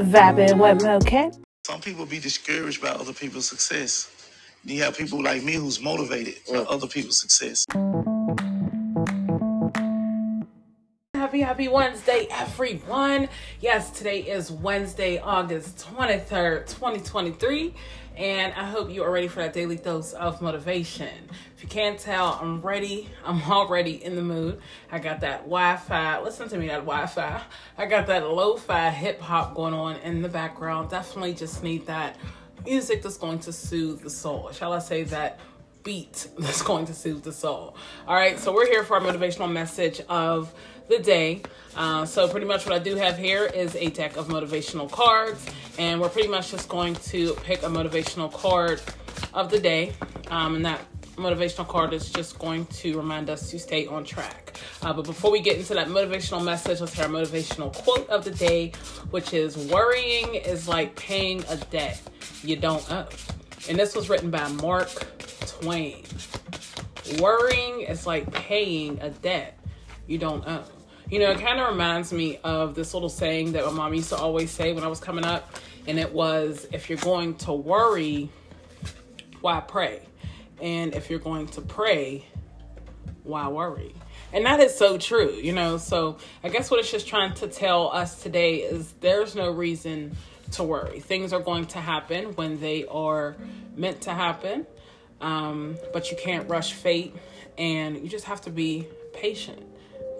Vibing with Mo Some people be discouraged by other people's success. You have people like me who's motivated by mm. other people's success. Happy, happy Wednesday, everyone. Yes, today is Wednesday, August 23rd, 2023. And I hope you are ready for that daily dose of motivation. If you can't tell, I'm ready. I'm already in the mood. I got that Wi Fi. Listen to me, that Wi Fi. I got that lo fi hip hop going on in the background. Definitely just need that music that's going to soothe the soul. Shall I say that? Beat that's going to soothe the soul. All right, so we're here for a motivational message of the day. Uh, so, pretty much what I do have here is a deck of motivational cards, and we're pretty much just going to pick a motivational card of the day. Um, and that motivational card is just going to remind us to stay on track. Uh, but before we get into that motivational message, let's hear our motivational quote of the day, which is Worrying is like paying a debt you don't owe. And this was written by Mark Twain. Worrying is like paying a debt you don't owe. You know, it kind of reminds me of this little saying that my mom used to always say when I was coming up, and it was if you're going to worry, why pray? And if you're going to pray, why worry? And that is so true, you know. So I guess what it's just trying to tell us today is there's no reason to worry. Things are going to happen when they are meant to happen, um, but you can't rush fate, and you just have to be patient.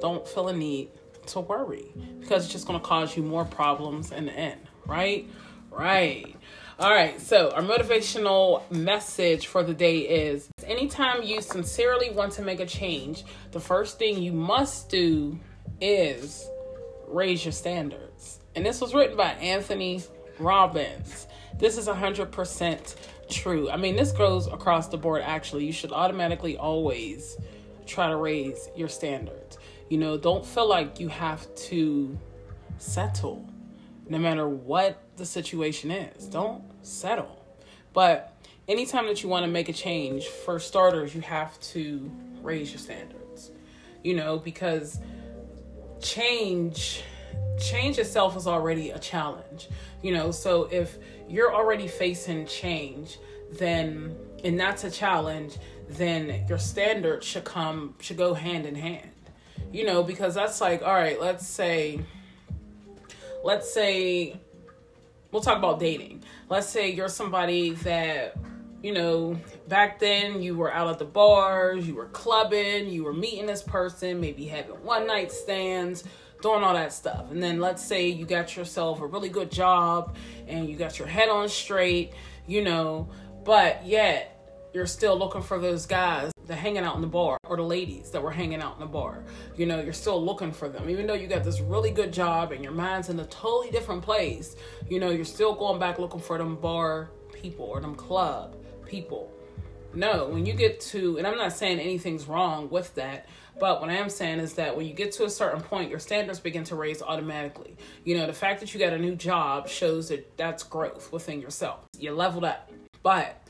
Don't feel a need to worry because it's just going to cause you more problems in the end, right? Right. All right, so our motivational message for the day is anytime you sincerely want to make a change, the first thing you must do is raise your standards. And this was written by Anthony Robbins. This is 100% true. I mean, this goes across the board actually. You should automatically always try to raise your standards. You know, don't feel like you have to settle no matter what the situation is. Don't settle. But anytime that you want to make a change, for starters, you have to raise your standards. You know, because change change itself is already a challenge. You know, so if you're already facing change, then and that's a challenge, then your standards should come should go hand in hand. You know, because that's like, all right, let's say let's say we'll talk about dating. Let's say you're somebody that you know, back then you were out at the bars, you were clubbing, you were meeting this person, maybe having one night stands, doing all that stuff. And then let's say you got yourself a really good job and you got your head on straight, you know, but yet you're still looking for those guys that hanging out in the bar or the ladies that were hanging out in the bar. You know, you're still looking for them. Even though you got this really good job and your mind's in a totally different place, you know, you're still going back looking for them bar people or them club people. No, when you get to, and I'm not saying anything's wrong with that, but what I am saying is that when you get to a certain point, your standards begin to raise automatically. You know, the fact that you got a new job shows that that's growth within yourself. You leveled up. But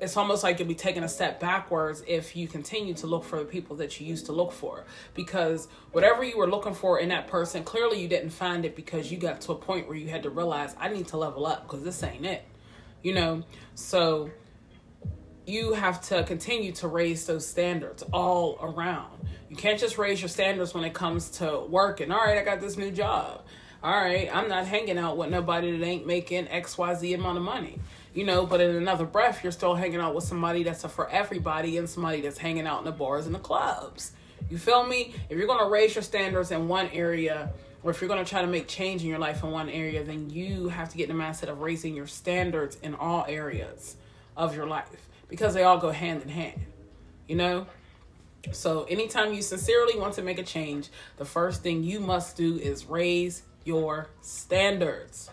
it's almost like you'll be taking a step backwards if you continue to look for the people that you used to look for. Because whatever you were looking for in that person, clearly you didn't find it because you got to a point where you had to realize, I need to level up because this ain't it. You know? So you have to continue to raise those standards all around. You can't just raise your standards when it comes to working. all right, I got this new job. All right, I'm not hanging out with nobody that ain't making XYZ amount of money you know, but in another breath, you're still hanging out with somebody that's for everybody and somebody that's hanging out in the bars and the clubs. You feel me? If you're going to raise your standards in one area, or if you're going to try to make change in your life in one area, then you have to get in the mindset of raising your standards in all areas of your life because they all go hand in hand, you know? So, anytime you sincerely want to make a change, the first thing you must do is raise your standards.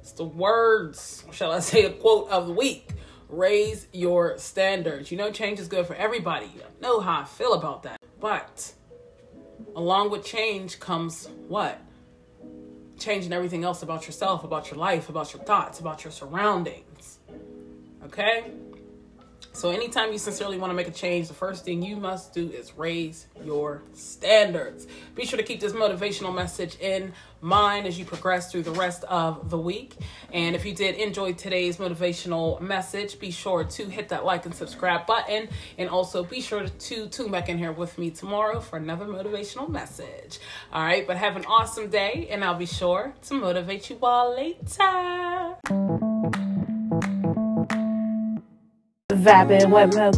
It's the words, shall I say, a quote of the week. Raise your standards. You know, change is good for everybody. You know how I feel about that. But along with change comes what? Changing everything else about yourself, about your life, about your thoughts, about your surroundings. Okay? So, anytime you sincerely want to make a change, the first thing you must do is raise your standards. Be sure to keep this motivational message in mind as you progress through the rest of the week. And if you did enjoy today's motivational message, be sure to hit that like and subscribe button. And also be sure to tune back in here with me tomorrow for another motivational message. All right, but have an awesome day, and I'll be sure to motivate you all later. Vibing with Mo